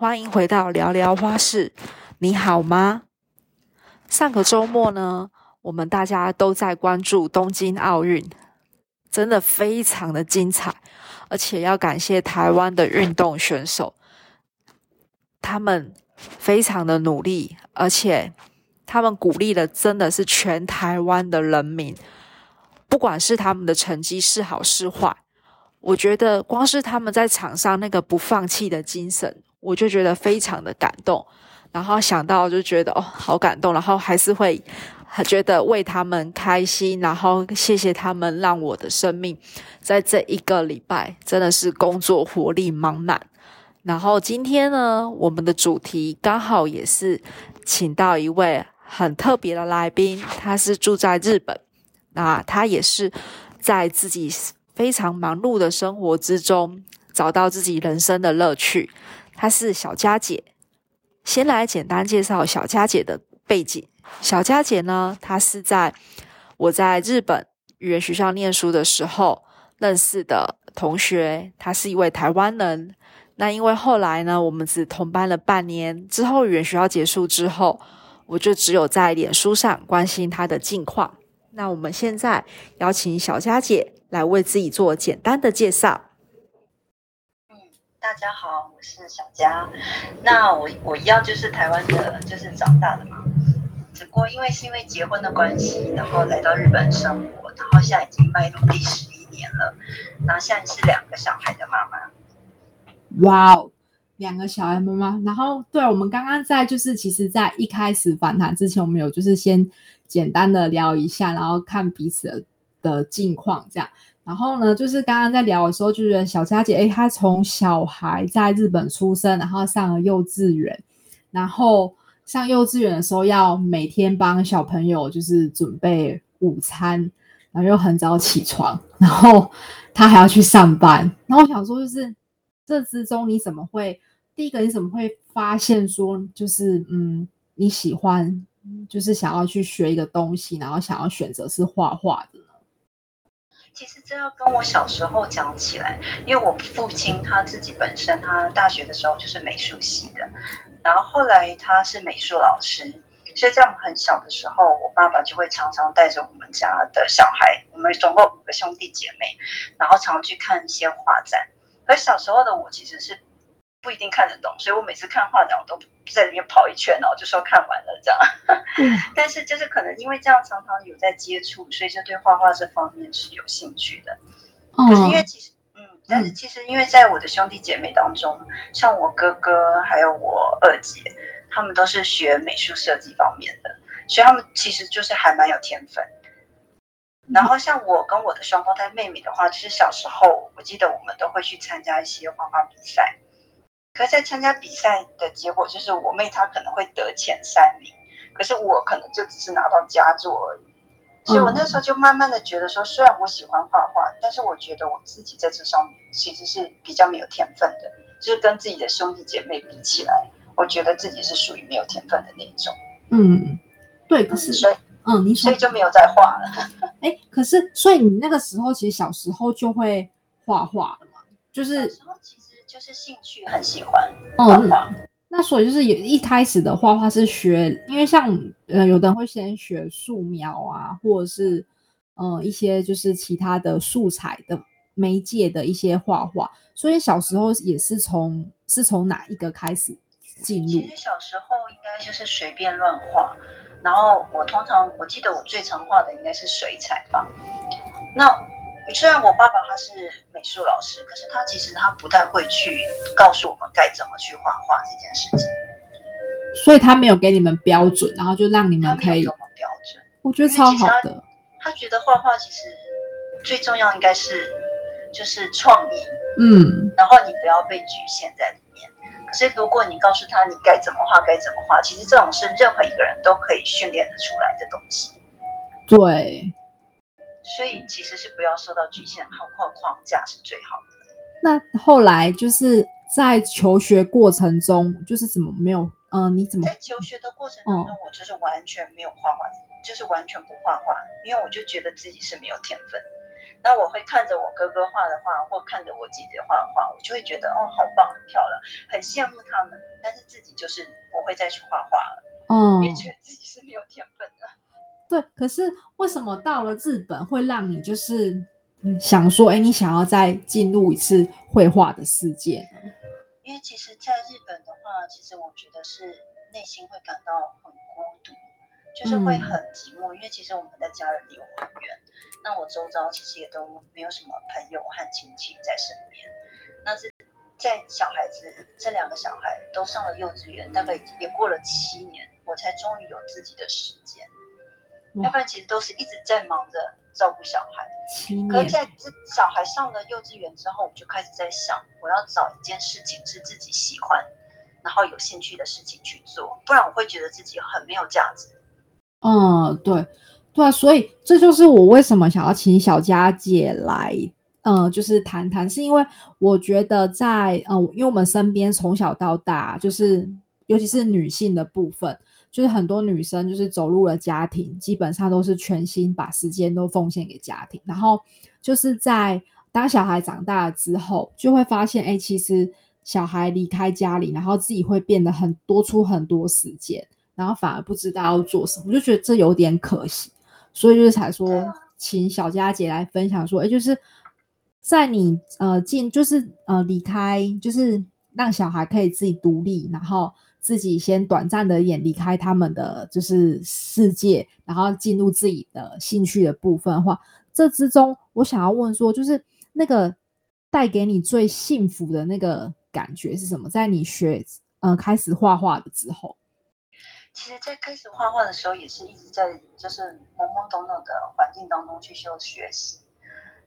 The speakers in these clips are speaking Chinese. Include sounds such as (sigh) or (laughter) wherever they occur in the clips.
欢迎回到聊聊花市，你好吗？上个周末呢，我们大家都在关注东京奥运，真的非常的精彩，而且要感谢台湾的运动选手，他们非常的努力，而且他们鼓励的真的是全台湾的人民，不管是他们的成绩是好是坏。我觉得光是他们在场上那个不放弃的精神，我就觉得非常的感动。然后想到就觉得哦，好感动，然后还是会觉得为他们开心，然后谢谢他们让我的生命在这一个礼拜真的是工作活力满满。然后今天呢，我们的主题刚好也是请到一位很特别的来宾，他是住在日本，那他也是在自己。非常忙碌的生活之中，找到自己人生的乐趣。她是小佳姐。先来简单介绍小佳姐的背景。小佳姐呢，她是在我在日本语言学校念书的时候认识的同学。她是一位台湾人。那因为后来呢，我们只同班了半年，之后语言学校结束之后，我就只有在脸书上关心她的近况。那我们现在邀请小佳姐。来为自己做简单的介绍。大家好，我是小佳。那我我一样就是台湾的，就是长大的嘛。只不过因为是因为结婚的关系，然后来到日本生活，然后现在已经迈入第十一年了。然后现在是两个小孩的妈妈。哇哦，两个小孩妈妈。然后对，我们刚刚在就是其实，在一开始访谈之前，我们有就是先简单的聊一下，然后看彼此的。的近况这样，然后呢，就是刚刚在聊的时候，就觉得小佳姐，哎，她从小孩在日本出生，然后上了幼稚园，然后上幼稚园的时候要每天帮小朋友就是准备午餐，然后又很早起床，然后她还要去上班。然后我想说，就是这之中你怎么会，第一个你怎么会发现说，就是嗯，你喜欢，就是想要去学一个东西，然后想要选择是画画的。其实这要跟我小时候讲起来，因为我父亲他自己本身他大学的时候就是美术系的，然后后来他是美术老师，所以在我们很小的时候，我爸爸就会常常带着我们家的小孩，我们总共五个兄弟姐妹，然后常去看一些画展。而小时候的我其实是。不一定看得懂，所以我每次看画展，我都在里面跑一圈哦，就说看完了这样。(laughs) 但是就是可能因为这样常常有在接触，所以就对画画这方面是有兴趣的。可是因为其实，嗯，但是其实因为在我的兄弟姐妹当中，像我哥哥还有我二姐，他们都是学美术设计方面的，所以他们其实就是还蛮有天分。然后像我跟我的双胞胎妹妹的话，就是小时候我记得我们都会去参加一些画画比赛。可在参加比赛的结果，就是我妹她可能会得前三名，可是我可能就只是拿到佳作而已。所以我那时候就慢慢的觉得说，虽然我喜欢画画，但是我觉得我自己在这上面其实是比较没有天分的，就是跟自己的兄弟姐妹比起来，我觉得自己是属于没有天分的那一种。嗯，对，可是所以，嗯，你所以就没有再画了。(laughs) 哎，可是所以你那个时候其实小时候就会画画了嘛？就是。就是兴趣很喜欢画画，那所以就是也一开始的画画是学，因为像呃有的人会先学素描啊，或者是呃一些就是其他的素材的媒介的一些画画，所以小时候也是从是从哪一个开始进入？其实小时候应该就是随便乱画，然后我通常我记得我最常画的应该是水彩吧，那。虽然我爸爸他是美术老师，可是他其实他不太会去告诉我们该怎么去画画这件事情，所以他没有给你们标准，然后就让你们可以。标准，我觉得超好的。他觉得画画其实最重要应该是就是创意，嗯，然后你不要被局限在里面。可是如果你告诉他你该怎么画，该怎么画，其实这种是任何一个人都可以训练得出来的东西。对。所以其实是不要受到局限，好框框架是最好的。那后来就是在求学过程中，就是怎么没有？嗯，你怎么在求学的过程当中，我就是完全没有画画，就是完全不画画，因为我就觉得自己是没有天分。那我会看着我哥哥画的画，或看着我姐姐画的画，我就会觉得哦，好棒，很漂亮，很羡慕他们。但是自己就是不会再去画画了，嗯，也觉得自己是没有天分的。对。可是为什么到了日本会让你就是嗯想说，哎，你想要再进入一次绘画的世界呢？因为其实，在日本的话，其实我觉得是内心会感到很孤独，就是会很寂寞。因为其实我们的家人离我很远，那我周遭其实也都没有什么朋友和亲戚在身边。那是在小孩子这两个小孩都上了幼稚园，大概也过了七年，我才终于有自己的时间。哇要不然其实都是一直在忙着照顾小孩。可是，在这小孩上了幼稚园之后，我就开始在想，我要找一件事情是自己喜欢，然后有兴趣的事情去做，不然我会觉得自己很没有价值。嗯，对，对啊，所以这就是我为什么想要请小佳姐来，嗯，就是谈谈，是因为我觉得在，嗯，因为我们身边从小到大，就是尤其是女性的部分，就是很多女生就是走入了家庭，基本上都是全心把时间都奉献给家庭，然后就是在当小孩长大了之后，就会发现，哎，其实小孩离开家里，然后自己会变得很多出很多时间。然后反而不知道要做什么，我就觉得这有点可惜，所以就是才说请小佳姐来分享说，哎，就是在你呃进就是呃离开，就是让小孩可以自己独立，然后自己先短暂的也离开他们的就是世界，然后进入自己的兴趣的部分的话，这之中我想要问说，就是那个带给你最幸福的那个感觉是什么？在你学呃开始画画的之后。其实，在开始画画的时候，也是一直在就是懵懵懂懂的环境当中去修学习。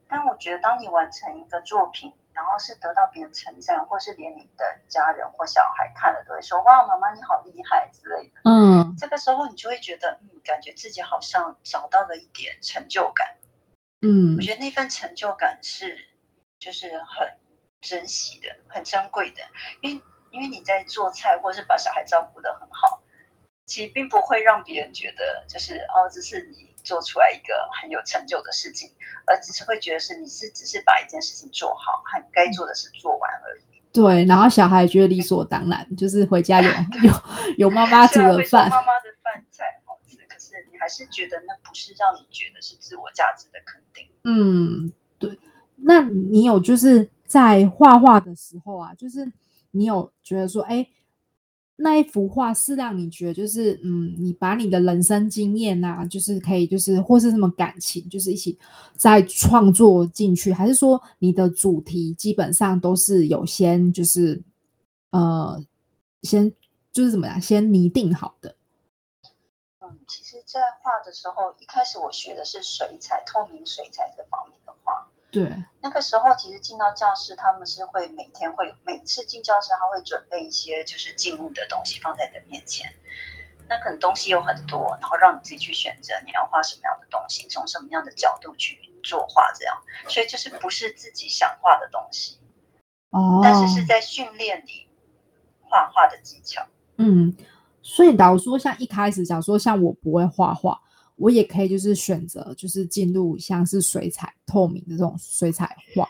但我觉得，当你完成一个作品，然后是得到别人称赞，或是连你的家人或小孩看了都会说：“哇，妈妈你好厉害”之类的。嗯这个时候，你就会觉得，嗯，感觉自己好像找到了一点成就感。嗯我觉得那份成就感是，就是很珍惜的、很珍贵的，因为因为你在做菜或是把小孩照顾的很好，其实并不会让别人觉得就是哦，这是你做出来一个很有成就的事情，而只是会觉得是你是只是把一件事情做好，和该做的事做完而已。对，然后小孩觉得理所当然，就是回家有 (laughs) 有有妈妈煮的饭，妈妈的饭菜好吃，可是你还是觉得那不是让你觉得是自我价值的肯定。嗯，对。那你有就是在画画的时候啊，就是你有觉得说，哎，那一幅画是让你觉得就是，嗯，你把你的人生经验啊，就是可以就是或是什么感情，就是一起再创作进去，还是说你的主题基本上都是有先就是呃先就是怎么样，先拟定好的？嗯，其实，在画的时候，一开始我学的是水彩，透明水彩这方面。对，那个时候，其实进到教室，他们是会每天会每次进教室，他会准备一些就是静物的东西放在你的面前。那可能东西有很多，然后让你自己去选择你要画什么样的东西，从什么样的角度去作画，这样。所以就是不是自己想画的东西，哦，但是是在训练你画画的技巧。嗯，所以假如说像一开始，假如说像我不会画画，我也可以就是选择就是进入像是水彩透明的这种水彩画。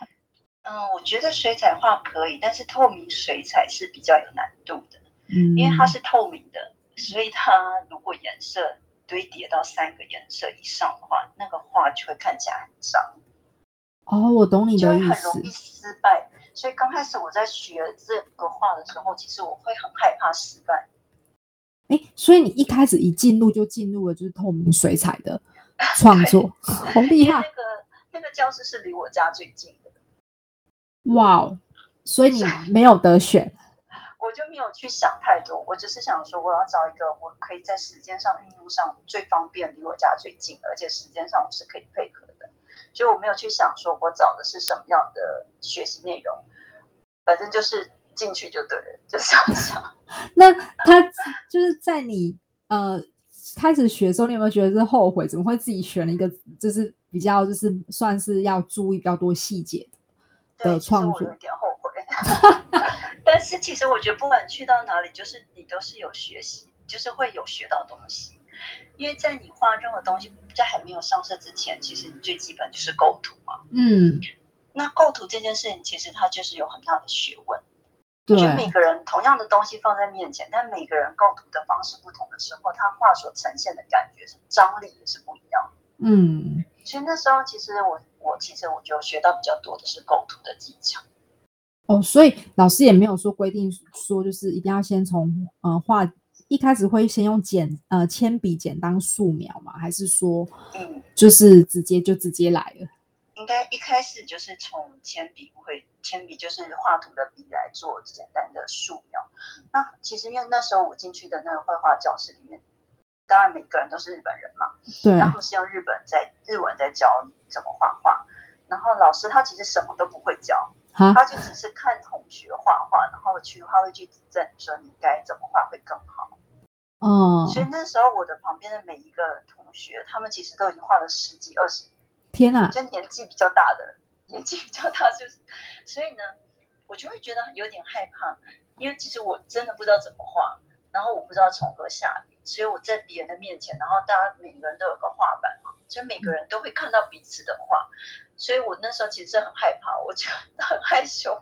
嗯，我觉得水彩画可以，但是透明水彩是比较有难度的。嗯，因为它是透明的，所以它如果颜色堆叠到三个颜色以上的话，那个画就会看起来很脏，哦，我懂你就的意思会很容。易失败。所以刚开始我在学这个画的时候，其实我会很害怕失败。哎，所以你一开始一进入就进入了就是透明水彩的创作，(laughs) 好厉害那个那个教室是离我家最近的，哇哦！所以你 (laughs) 没有得选，我就没有去想太多，我只是想说我要找一个我可以在时间上运用上最方便、离我家最近，而且时间上我是可以配合的。所以我没有去想说我找的是什么样的学习内容，反正就是进去就对了，就这样想。(laughs) 那他就是在你呃开始学的时候，你有没有觉得是后悔？怎么会自己选了一个就是比较就是算是要注意比较多细节，的创作有点后悔，(laughs) 但是其实我觉得不管去到哪里，就是你都是有学习，就是会有学到东西。因为在你画任何东西在还没有上色之前，其实你最基本就是构图嘛。嗯，那构图这件事情，其实它就是有很大的学问。对，就每个人同样的东西放在面前，但每个人构图的方式不同的时候，他画所呈现的感觉是张力也是不一样的。嗯，所以那时候其实我我其实我就学到比较多的是构图的技巧。哦，所以老师也没有说规定说就是一定要先从呃画一开始会先用简呃铅笔简单素描嘛，还是说嗯，就是直接就直接来了？应该一开始就是从铅笔会，铅笔就是画图的笔来做简单的素描。那其实因为那时候我进去的那个绘画教室里面，当然每个人都是日本人嘛，对，然后是用日本在日文在教你怎么画画，然后老师他其实什么都不会教，他就只是看同学画画，然后去他会去指正说你该怎么画会更好。哦，所以那时候我的旁边的每一个同学，他们其实都已经画了十几二十年。天哪，就年纪比较大的，年纪比较大，就是，所以呢，我就会觉得有点害怕，因为其实我真的不知道怎么画，然后我不知道从何下笔，所以我在别人的面前，然后大家每个人都有个画板嘛，所以每个人都会看到彼此的画，所以我那时候其实很害怕，我就 (laughs) 很害羞。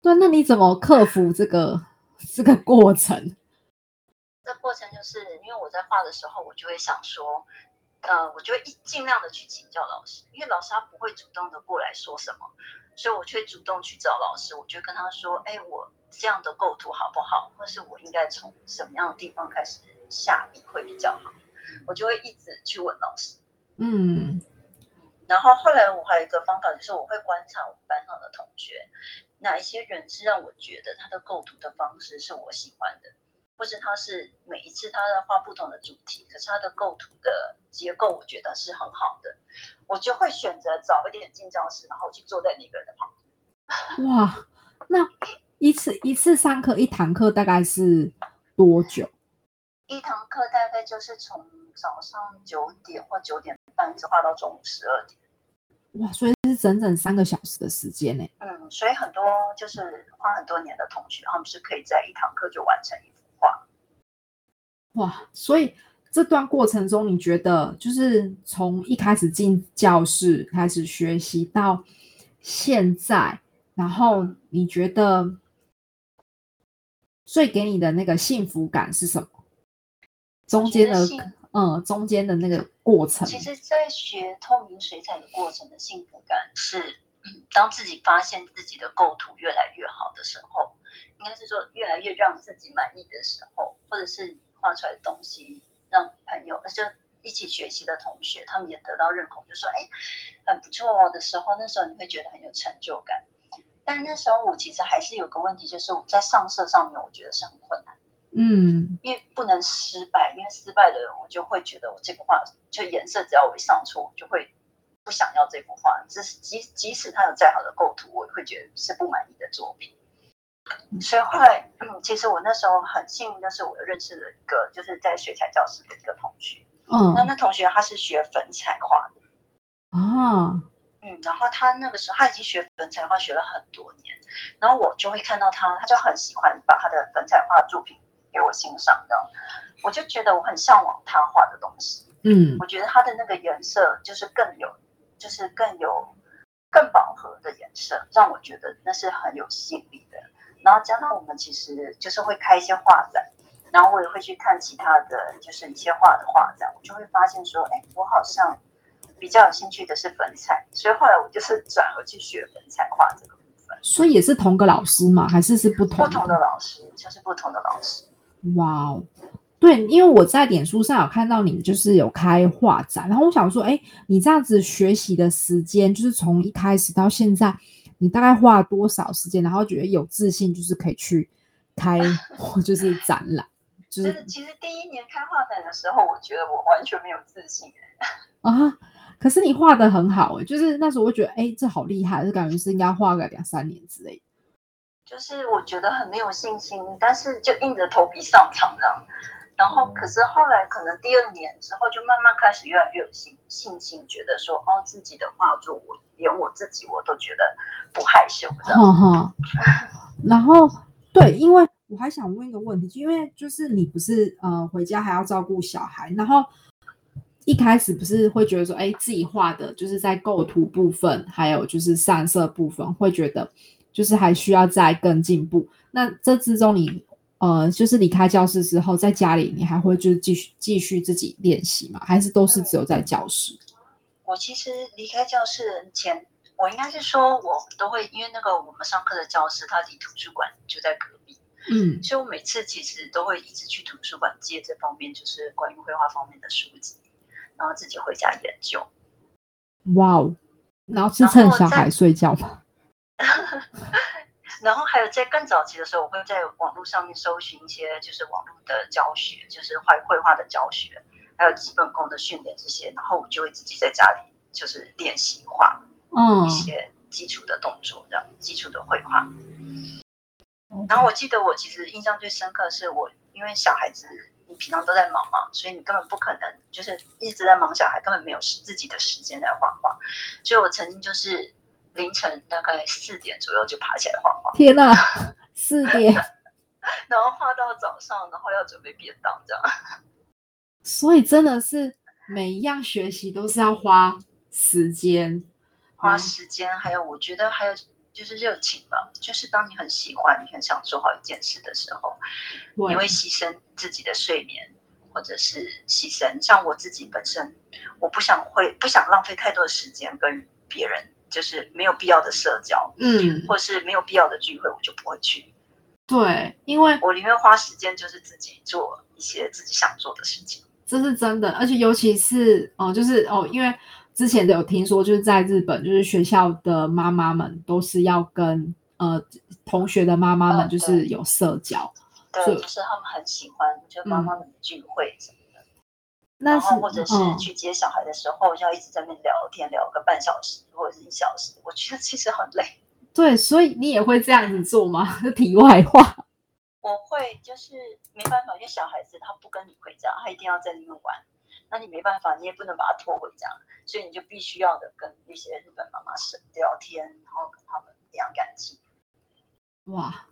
对，那你怎么克服这个这个过程？这过程就是因为我在画的时候，我就会想说。呃，我就会一尽量的去请教老师，因为老师他不会主动的过来说什么，所以我却主动去找老师，我就跟他说，哎，我这样的构图好不好？或是我应该从什么样的地方开始下笔会比较好？我就会一直去问老师。嗯，然后后来我还有一个方法，就是我会观察我们班上的同学，哪一些人是让我觉得他的构图的方式是我喜欢的。或是他是每一次他在画不同的主题，可是他的构图的结构我觉得是很好的，我就会选择早一点进教室，然后去坐在那个人的旁边。哇，那一次一次上课一堂课大概是多久？一堂课大概就是从早上九点或九点半一直画到中午十二点。哇，所以是整整三个小时的时间呢。嗯，所以很多就是花很多年的同学，他们是可以在一堂课就完成一。哇，所以这段过程中，你觉得就是从一开始进教室开始学习到现在，然后你觉得最给你的那个幸福感是什么？中间的嗯，中间的那个过程。其实，在学透明水彩的过程的幸福感是，当自己发现自己的构图越来越好的时候，应该是说越来越让自己满意的时候，或者是。画出来的东西，让朋友，就一起学习的同学，他们也得到认可，就说：“哎，很不错哦。”的时候，那时候你会觉得很有成就感。但那时候我其实还是有个问题，就是我在上色上面，我觉得是很困难。嗯，因为不能失败，因为失败的人，我就会觉得我这幅画就颜色只要我一上错，我就会不想要这幅画。即使即即使它有再好的构图，我也会觉得是不满意的作品。所以后来，嗯，其实我那时候很幸运，的是我认识了一个，就是在水彩教室的一个同学。嗯，那那同学他是学粉彩画的。啊，嗯，然后他那个时候他已经学粉彩画学了很多年，然后我就会看到他，他就很喜欢把他的粉彩画作品给我欣赏的，我就觉得我很向往他画的东西。嗯，我觉得他的那个颜色就是更有，就是更有更饱和的颜色，让我觉得那是很有吸引力的。然后加上我们其实就是会开一些画展，然后我也会去看其他的就是一些画的画展，我就会发现说，哎，我好像比较有兴趣的是粉彩，所以后来我就是转而去学粉彩画这个部分。所以也是同个老师吗？还是是不同？不同的老师，就是不同的老师。哇哦，对，因为我在脸书上有看到你就是有开画展，然后我想说，哎，你这样子学习的时间，就是从一开始到现在。你大概花了多少时间，然后觉得有自信，就是可以去开，(laughs) 就是展览，就是其实第一年开画展的时候，我觉得我完全没有自信 (laughs) 啊。可是你画的很好哎，就是那时候我觉得哎，这好厉害，就感觉是应该画个两三年之类。就是我觉得很没有信心，但是就硬着头皮上场这样。然后，可是后来可能第二年之后，就慢慢开始越来越有信信心，觉得说哦，自己的画作，我连我自己我都觉得不害羞。哈哈。然后，对，因为我还想问一个问题，因为就是你不是呃回家还要照顾小孩，然后一开始不是会觉得说，哎，自己画的就是在构图部分，还有就是上色部分，会觉得就是还需要再更进步。那这之中你呃，就是离开教室之后，在家里你还会就是继续继续自己练习吗？还是都是只有在教室？我其实离开教室前。我应该是说，我都会因为那个我们上课的教室，它离图书馆就在隔壁，嗯，所以我每次其实都会一直去图书馆借这方面，就是关于绘画方面的书籍，然后自己回家研究。哇哦，然后是趁小孩睡觉吗？(laughs) 然后还有在更早期的时候，我会在网络上面搜寻一些就是网络的教学，就是绘绘画的教学，还有基本功的训练这些，然后我就会自己在家里就是练习画。一些基础的动作，这样基础的绘画。然后我记得我其实印象最深刻是我，因为小孩子你平常都在忙嘛，所以你根本不可能就是一直在忙小孩，根本没有自己的时间来画画。所以我曾经就是凌晨大概四点左右就爬起来画画。天哪，四点，(laughs) 然后画到早上，然后要准备便当这样。所以真的是每一样学习都是要花时间。花时间，还有我觉得还有就是热情吧。就是当你很喜欢、你很想做好一件事的时候，你会牺牲自己的睡眠，或者是牺牲。像我自己本身，我不想会不想浪费太多的时间跟别人，就是没有必要的社交，嗯，或是没有必要的聚会，我就不会去。对，因为我宁愿花时间，就是自己做一些自己想做的事情。这是真的，而且尤其是哦，就是哦，因为。之前有听说，就是在日本，就是学校的妈妈们都是要跟呃同学的妈妈们就是有社交，对，就是他们很喜欢，就妈妈们的聚会什么的。那是或者是去接小孩的时候，要一直在那边聊天，聊个半小时或者是一小时，我觉得其实很累。对，所以你也会这样子做吗？(laughs) 题外话，我会，就是没办法，因为小孩子他不跟你回家，他一定要在那边玩。那你没办法，你也不能把他拖回家，所以你就必须要的跟那些日本妈妈是聊天，然后跟他们培养感情。哇，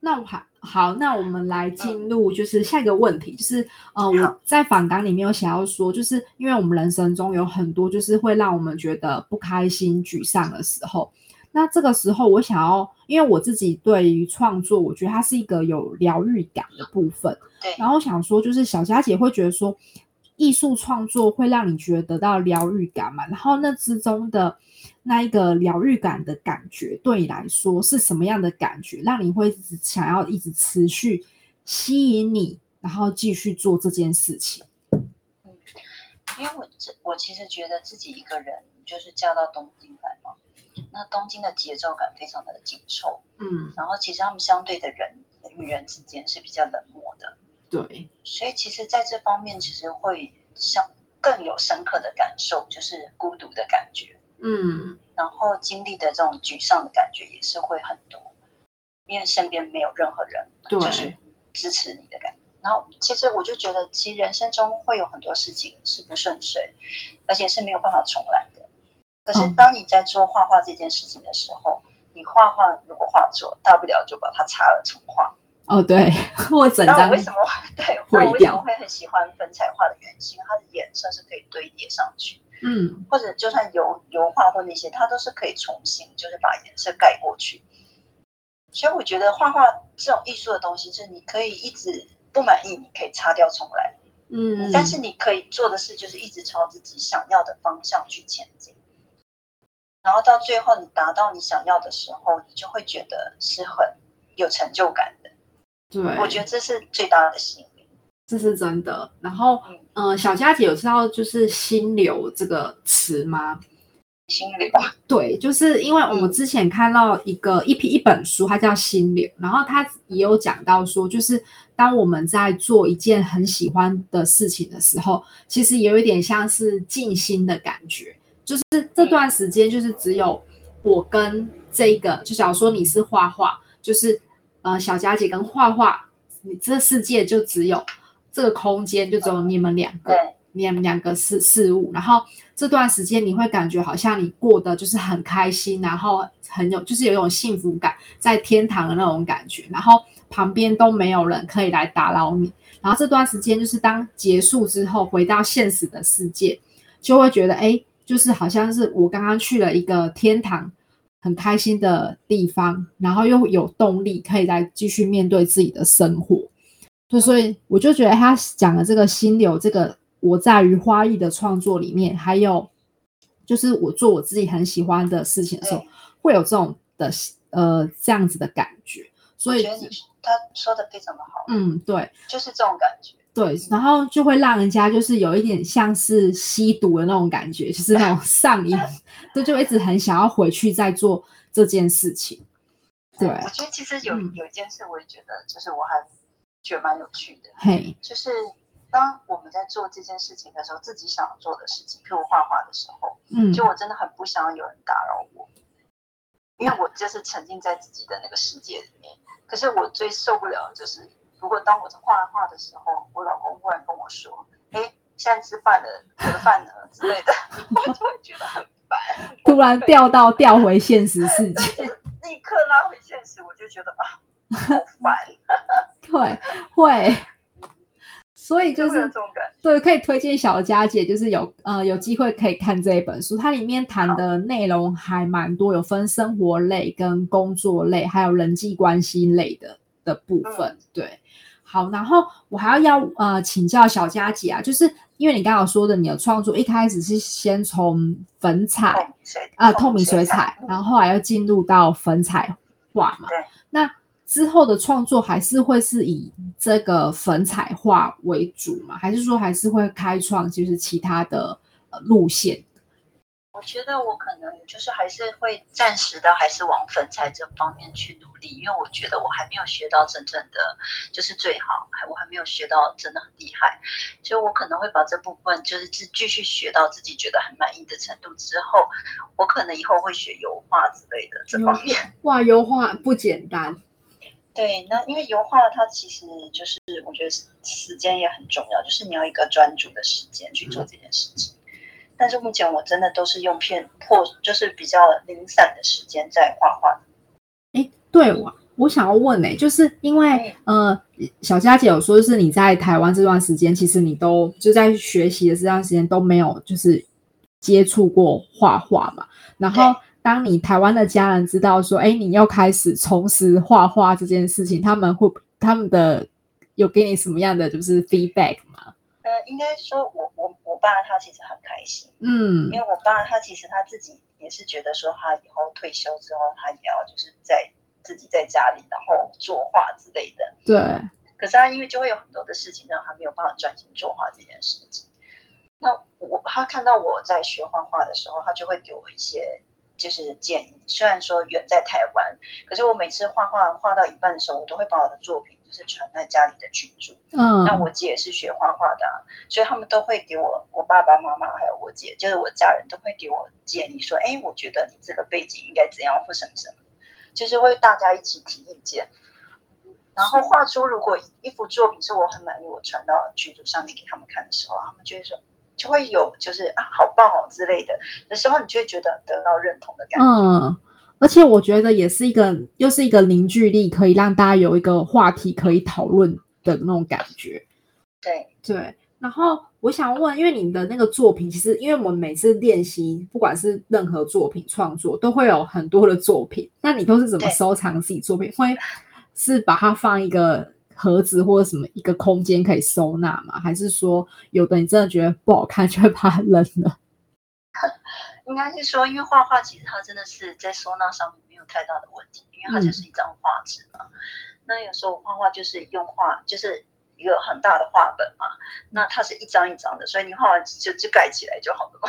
那我还好，那我们来进入就是下一个问题，就是呃，我在访谈里面有想要说，就是因为我们人生中有很多就是会让我们觉得不开心、沮丧的时候，那这个时候我想要，因为我自己对于创作，我觉得它是一个有疗愈感的部分，对，然后想说，就是小佳姐会觉得说。艺术创作会让你觉得得到疗愈感嘛？然后那之中的那一个疗愈感的感觉，对你来说是什么样的感觉？让你会想要一直持续吸引你，然后继续做这件事情？嗯，因为我这我其实觉得自己一个人就是嫁到东京来嘛，那东京的节奏感非常的紧凑，嗯，然后其实他们相对的人与人之间是比较冷漠的。对，所以其实在这方面，其实会像更有深刻的感受，就是孤独的感觉，嗯，然后经历的这种沮丧的感觉也是会很多，因为身边没有任何人，就是支持你的感觉。然后其实我就觉得，其实人生中会有很多事情是不顺遂，而且是没有办法重来的。可是当你在做画画这件事情的时候，你画画如果画错，大不了就把它擦了重画。哦，对，(laughs) 我整张。为什么对？我为什么会很喜欢粉彩画的原因，它的颜色是可以堆叠上去，嗯，或者就算油油画或那些，它都是可以重新就是把颜色盖过去。所以我觉得画画这种艺术的东西，是你可以一直不满意，你可以擦掉重来，嗯，但是你可以做的事就是一直朝自己想要的方向去前进，然后到最后你达到你想要的时候，你就会觉得是很有成就感的。对，我觉得这是最大的吸引力，这是真的。然后，嗯，小佳姐有知道就是“心流”这个词吗？心流，对，就是因为我们之前看到一个一批一本书，它叫《心流》，然后它也有讲到说，就是当我们在做一件很喜欢的事情的时候，其实有一点像是静心的感觉，就是这段时间就是只有我跟这个，就假如说你是画画，就是。呃，小佳姐跟画画，你这世界就只有这个空间，就只有你们两个，你们两个事事物。然后这段时间，你会感觉好像你过得就是很开心，然后很有，就是有一种幸福感，在天堂的那种感觉。然后旁边都没有人可以来打扰你。然后这段时间就是当结束之后，回到现实的世界，就会觉得哎，就是好像是我刚刚去了一个天堂，很开心的地方，然后又有动力可以来继续面对自己的生活。对，所以我就觉得他讲的这个心流，这个我在于花艺的创作里面，还有就是我做我自己很喜欢的事情的时候，会有这种的呃这样子的感觉。所以他说的非常的好，嗯，对，就是这种感觉，对，然后就会让人家就是有一点像是吸毒的那种感觉，就是那种 (laughs) 上瘾，对，就一直很想要回去再做这件事情。对，我觉得其实有有一件事，我也觉得就是我还觉得蛮有趣的，嘿，就是当我们在做这件事情的时候，自己想做的事情，譬如画画的时候，嗯，就我真的很不想要有人打扰我，因为我就是沉浸在自己的那个世界里面。可是我最受不了就是，如果当我在画画的时候，我老公忽然跟我说：“哎，现在吃饭了，我的饭呢？”之类的，(laughs) 我就会觉得很烦。突然掉到掉回现实世界，立刻拉回现实，我就觉得啊，好烦。(laughs) 对会。所以就是对，可以推荐小佳姐，就是有呃有机会可以看这一本书，它里面谈的内容还蛮多，有分生活类、跟工作类，还有人际关系类的的部分。对，好，然后我还要要呃请教小佳姐啊，就是因为你刚刚说的，你的创作一开始是先从粉彩啊透明水彩，然后后来又进入到粉彩画嘛？对，那。之后的创作还是会是以这个粉彩画为主嘛？还是说还是会开创就是其他的呃路线？我觉得我可能就是还是会暂时的，还是往粉彩这方面去努力，因为我觉得我还没有学到真正的就是最好，还我还没有学到真的很厉害，所以我可能会把这部分就是继继续学到自己觉得很满意的程度之后，我可能以后会学油画之类的这方面。(laughs) 哇，油画不简单。对，那因为油画它其实就是，我觉得时间也很重要，就是你要一个专注的时间去做这件事情。但是目前我真的都是用片破，就是比较零散的时间在画画。哎，对我我想要问哎，就是因为呃，小佳姐有说，是你在台湾这段时间，其实你都就在学习的这段时间都没有就是接触过画画嘛，然后。当你台湾的家人知道说，哎，你要开始重拾画画这件事情，他们会他们的有给你什么样的就是 feedback 吗？呃，应该说我我我爸他其实很开心，嗯，因为我爸他其实他自己也是觉得说，他以后退休之后，他也要就是在自己在家里然后作画之类的。对。可是他因为就会有很多的事情让他没有办法专心作画这件事情。那我他看到我在学画画的时候，他就会给我一些。就是建议，虽然说远在台湾，可是我每次画画画到一半的时候，我都会把我的作品就是传在家里的群组。嗯，那我姐也是学画画的，所以他们都会给我，我爸爸妈妈还有我姐，就是我家人都会给我建议说，哎，我觉得你这个背景应该怎样或什么什么，就是会大家一起提意见，然后画出如果一幅作品是我很满意，我传到群组上面给他们看的时候，他们就会说。就会有就是啊，好棒哦之类的的时候，你就会觉得得到认同的感觉。嗯，而且我觉得也是一个，又是一个凝聚力，可以让大家有一个话题可以讨论的那种感觉。对对。然后我想问，因为你的那个作品，其实因为我们每次练习，不管是任何作品创作，都会有很多的作品。那你都是怎么收藏自己作品？会是把它放一个？盒子或者什么一个空间可以收纳吗？还是说有的你真的觉得不好看就会把它扔了？应该是说，因为画画其实它真的是在收纳上面没有太大的问题，因为它就是一张画纸嘛。那有时候画画就是用画，就是一个很大的画本嘛。那它是一张一张的，所以你画完就就盖起来就好了嘛。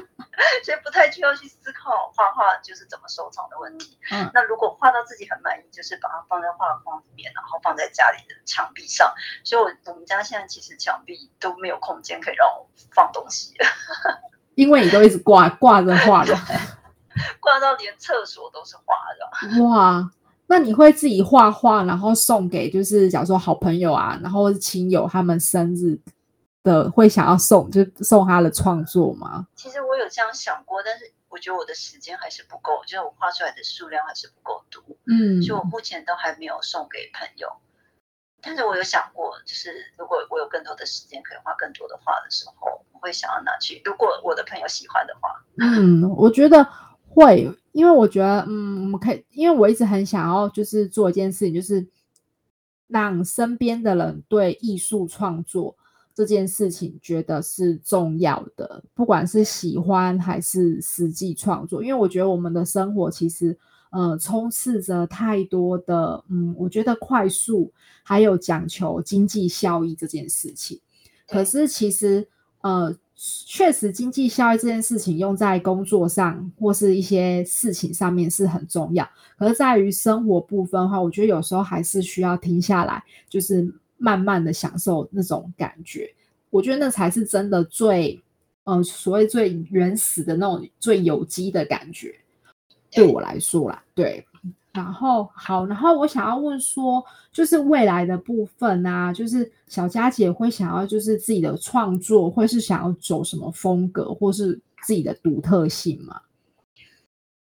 (laughs) 所以不太需要去思考画画就是怎么收藏的问题。嗯，那如果画到自己很满意，就是把它放在画框里面，然后放在家里的墙壁上。所以，我我们家现在其实墙壁都没有空间可以让我放东西，因为你都一直挂挂着画的，(laughs) 挂到连厕所都是画的。哇，那你会自己画画，然后送给就是假如说好朋友啊，然后亲友他们生日的会想要送，就送他的创作吗？其实我有这样想过，但是我觉得我的时间还是不够，就是我画出来的数量还是不够多，嗯所以我目前都还没有送给朋友。但是我有想过，就是如果我有更多的时间可以画更多的画的时候，我会想要拿去，如果我的朋友喜欢的话，嗯，我觉得会，因为我觉得，嗯，我们可以，因为我一直很想要，就是做一件事情，就是让身边的人对艺术创作这件事情觉得是重要的，不管是喜欢还是实际创作，因为我觉得我们的生活其实，呃，充斥着太多的，嗯，我觉得快速还有讲求经济效益这件事情。可是其实，呃，确实经济效益这件事情用在工作上或是一些事情上面是很重要。可是在于生活部分的话，我觉得有时候还是需要停下来，就是慢慢的享受那种感觉。我觉得那才是真的最，呃，所谓最原始的那种最有机的感觉。对我来说啦，对。然后好，然后我想要问说，就是未来的部分啊，就是小佳姐会想要就是自己的创作，会是想要走什么风格，或是自己的独特性吗？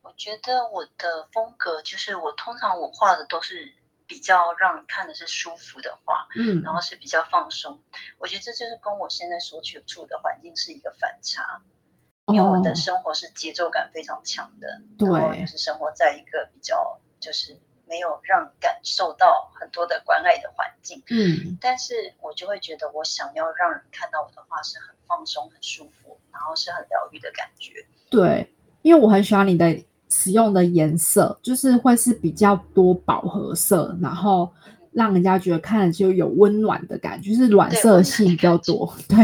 我觉得我的风格就是我通常我画的都是比较让人看的是舒服的画，嗯然后是比较放松。我觉得这就是跟我现在所处处的环境是一个反差，因为我的生活是节奏感非常强的，对就是生活在一个比较就是没有让感受到很多的关爱的环境，嗯但是我就会觉得我想要让人看到我的画是很放松、很舒服，然后是很疗愈的感觉。对，因为我很喜欢你的使用的颜色，就是会是比较多饱和色，然后让人家觉得看了就有温暖的感觉，就是暖色系比较多。(laughs) 对，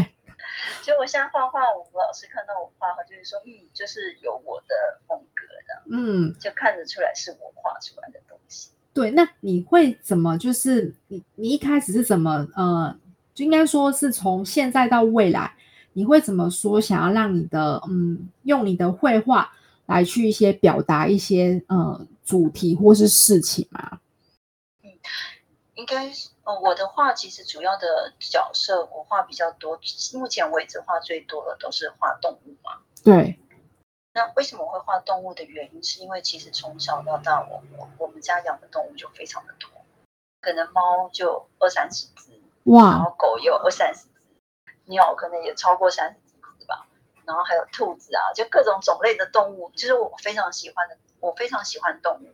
所以我现在画画，我们老师看到我画画，就是说，嗯，就是有我的风格的，嗯，就看得出来是我画出来的东西。对，那你会怎么？就是你你一开始是怎么呃，就应该说是从现在到未来，你会怎么说？想要让你的嗯，用你的绘画来去一些表达一些呃主题或是事情嘛？应该是，呃，我的画其实主要的角色我画比较多，目前为止画最多的都是画动物嘛。对，那为什么会画动物的原因，是因为其实从小到大我，我我们家养的动物就非常的多，可能猫就二三十只，哇然哇，后狗也有二三十只，鸟可能也超过三十几只吧，然后还有兔子啊，就各种种类的动物，就是我非常喜欢的，我非常喜欢动物，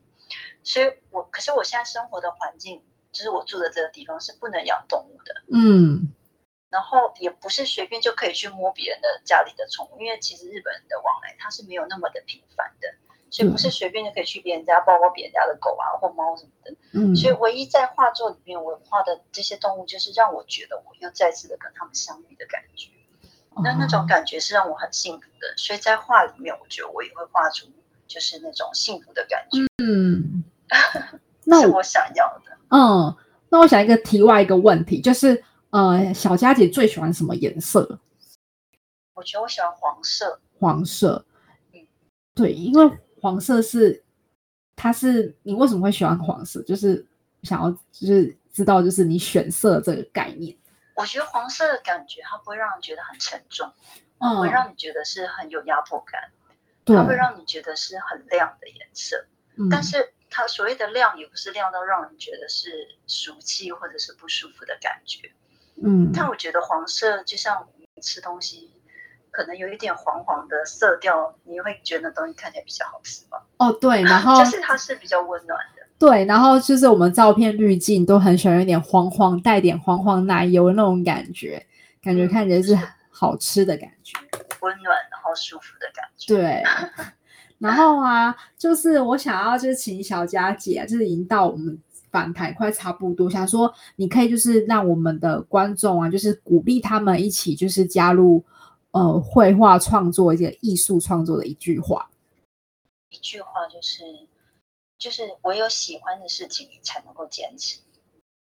所以我可是我现在生活的环境，就是我住的这个地方是不能养动物的，嗯，然后也不是随便就可以去摸别人的家里的宠物，因为其实日本人的往来它是没有那么的频繁的，所以不是随便就可以去别人家抱抱别人家的狗啊或猫什么的。嗯，所以唯一在画作里面我画的这些动物，就是让我觉得我又再次的跟他们相遇的感觉。那那种哦感觉是让我很幸福的，所以在画里面，我觉得我也会画出就是那种幸福的感觉，嗯，那 (laughs) 我想要的。嗯，那我想一个题外一个问题，就是呃，小佳姐最喜欢什么颜色？我觉得我喜欢黄色，黄色嗯。对，因为黄色是它是你为什么会喜欢黄色？就是想要就是知道就是你选色这个概念。我觉得黄色的感觉它不会让人觉得很沉重，嗯会让你觉得是很有压迫感，对，它会让你觉得是很亮的颜色。嗯但是它所谓的亮，也不是亮到让人觉得是俗气或者是不舒服的感觉。嗯但我觉得黄色就像我们吃东西，可能有一点黄黄的色调，你会觉得东西看起来比较好吃吧？哦对，然 (laughs) 后就是它是比较温暖的。对，然后就是我们照片滤镜都很喜欢有点黄黄带点黄黄奶油的那种感觉，感觉嗯看起来是是好吃的感觉。温暖然后舒服的感觉。对，(laughs) 然后啊，就是我想要就是请小佳姐、啊，就是已经到我们访谈快差不多，想说你可以就是让我们的观众啊，就是鼓励他们一起就是加入呃绘画创作一些艺术创作的一句话。一句话就是，就是唯有喜欢的事情，你才能够坚持。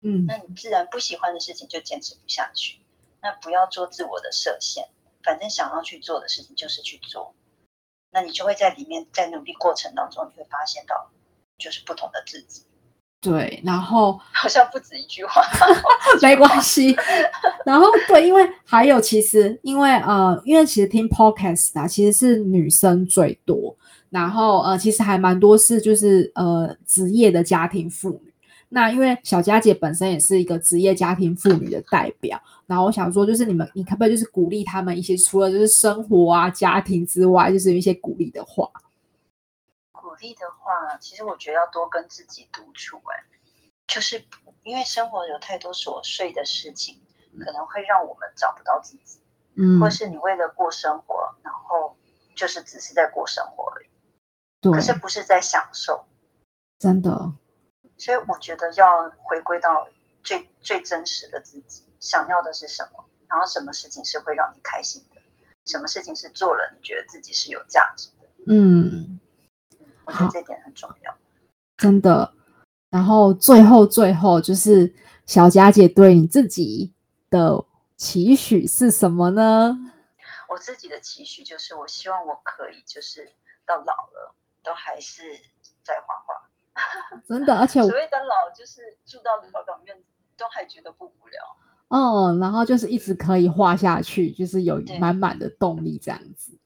嗯那你自然不喜欢的事情就坚持不下去。那不要做自我的设限，反正想要去做的事情就是去做。那你就会在里面，在努力过程当中，你会发现到就是不同的自己。对，然后 (laughs) 好像不止一句话，(laughs) 没关系。然后对，因为还有其实，因为呃，因为其实听 podcast 啊，其实是女生最多。然后呃，其实还蛮多是就是呃职业的家庭妇女。那因为小佳姐本身也是一个职业家庭妇女的代表。然后我想说，就是你们，你可不可以就是鼓励他们一些，除了就是生活啊、家庭之外，就是一些鼓励的话。力的话，其实我觉得要多跟自己独处。哎，就是因为生活有太多琐碎的事情，可能会让我们找不到自己。嗯，或是你为了过生活，然后就是只是在过生活而已。对。可是不是在享受。真的。所以我觉得要回归到最最真实的自己，想要的是什么，然后什么事情是会让你开心的，什么事情是做了你觉得自己是有价值的。嗯。我觉得这点很重要，真的。然后最后最后就是小佳姐对你自己的期许是什么呢？我自己的期许就是，我希望我可以就是到老了都还是在画画。真的，而且所谓的老就是住到老老院都还觉得不无聊。嗯，然后就是一直可以画下去，就是有满满的动力这样子。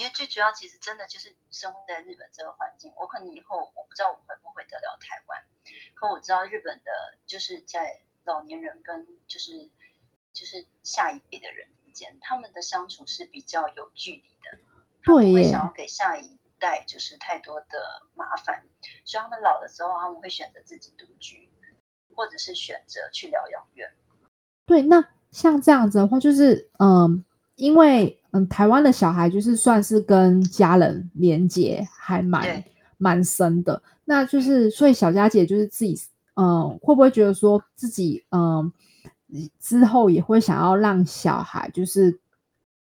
因为最主要，其实真的就是生活在日本这个环境。我可能以后我不知道我会不会得了台湾，可我知道日本的，就是在老年人跟就是就是下一辈的人之间，他们的相处是比较有距离的，不会想要给下一代就是太多的麻烦，所以他们老的时候他们会选择自己独居，或者是选择去疗养院。对，那像这样子的话，就是嗯。因为嗯，台湾的小孩就是算是跟家人连接还蛮蛮深的，那就是所以小佳姐就是自己嗯，会不会觉得说自己嗯之后也会想要让小孩就是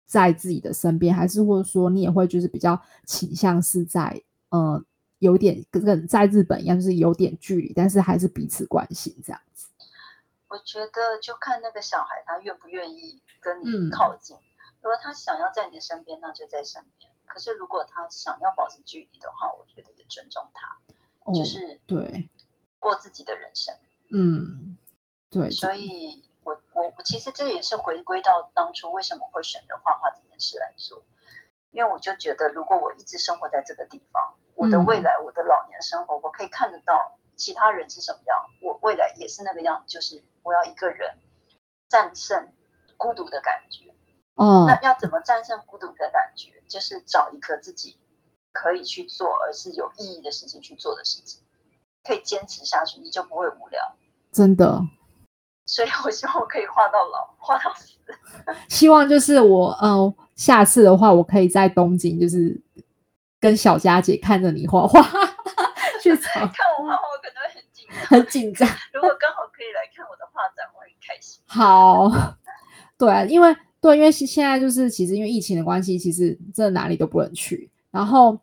在自己的身边，还是或者说你也会就是比较倾向是在嗯有点跟在日本一样，就是有点距离，但是还是彼此关心这样子。我觉得就看那个小孩他愿不愿意跟你靠近。如果他想要在你的身边，那就在身边。可是如果他想要保持距离的话，我觉得也尊重他，就是对过自己的人生。嗯，对。所以我我我其实这也是回归到当初为什么会选择画画这件事来做，因为我就觉得，如果我一直生活在这个地方，我的未来，我的老年生活，我可以看得到其他人是什么样，我未来也是那个样，就是我要一个人战胜孤独的感觉。哦，那要怎么战胜孤独的感觉？就是找一个自己可以去做，而是有意义的事情去做的事情，可以坚持下去，你就不会无聊。真的。所以我希望我可以画到老，画到死。(laughs) 希望就是我，嗯，下次的话，我可以在东京，就是跟小佳姐看着你画画，(laughs) 去 (laughs) 看我画画，我可能会很紧张。很紧张。如果刚好可以来看我的画展，我很开心。好，对，因为。对，因为现现在就是其实因为疫情的关系，其实真的哪里都不能去，然后，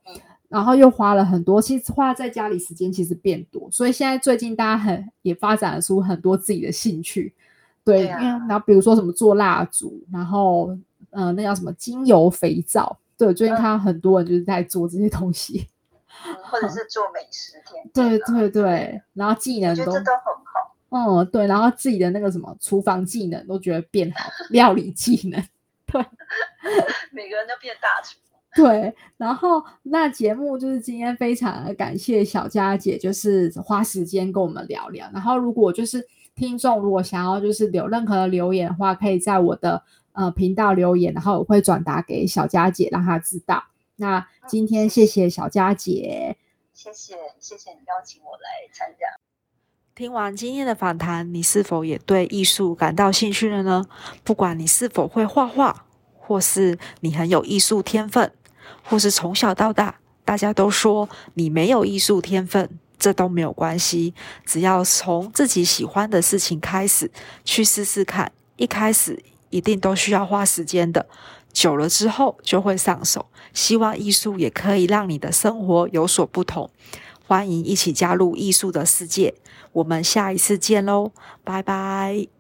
然后又花了很多，其实花在家里时间其实变多，所以现在最近大家很也发展出很多自己的兴趣，对，因为然后比如说什么做蜡烛，然后嗯，那叫什么精油肥皂，对，最近看到很多人就是在做这些东西，或者 (laughs) 是做美食甜对对对，然后技能都都很好。嗯，对，然后自己的那个什么厨房技能都觉得变好，料理技能，对，(laughs) 每个人都变大厨。对，然后那节目就是今天非常感谢小佳姐，就是花时间跟我们聊聊。然后如果就是听众如果想要就是留任何的留言的话，可以在我的呃频道留言，然后我会转达给小佳姐，让她知道。那今天谢谢小佳姐，谢谢谢谢你邀请我来参加。听完今天的访谈，你是否也对艺术感到兴趣了呢？不管你是否会画画，或是你很有艺术天分，或是从小到大大家都说你没有艺术天分，这都没有关系。只要从自己喜欢的事情开始去试试看，一开始一定都需要花时间的，久了之后就会上手。希望艺术也可以让你的生活有所不同。欢迎一起加入艺术的世界。我们下一次见喽，拜拜。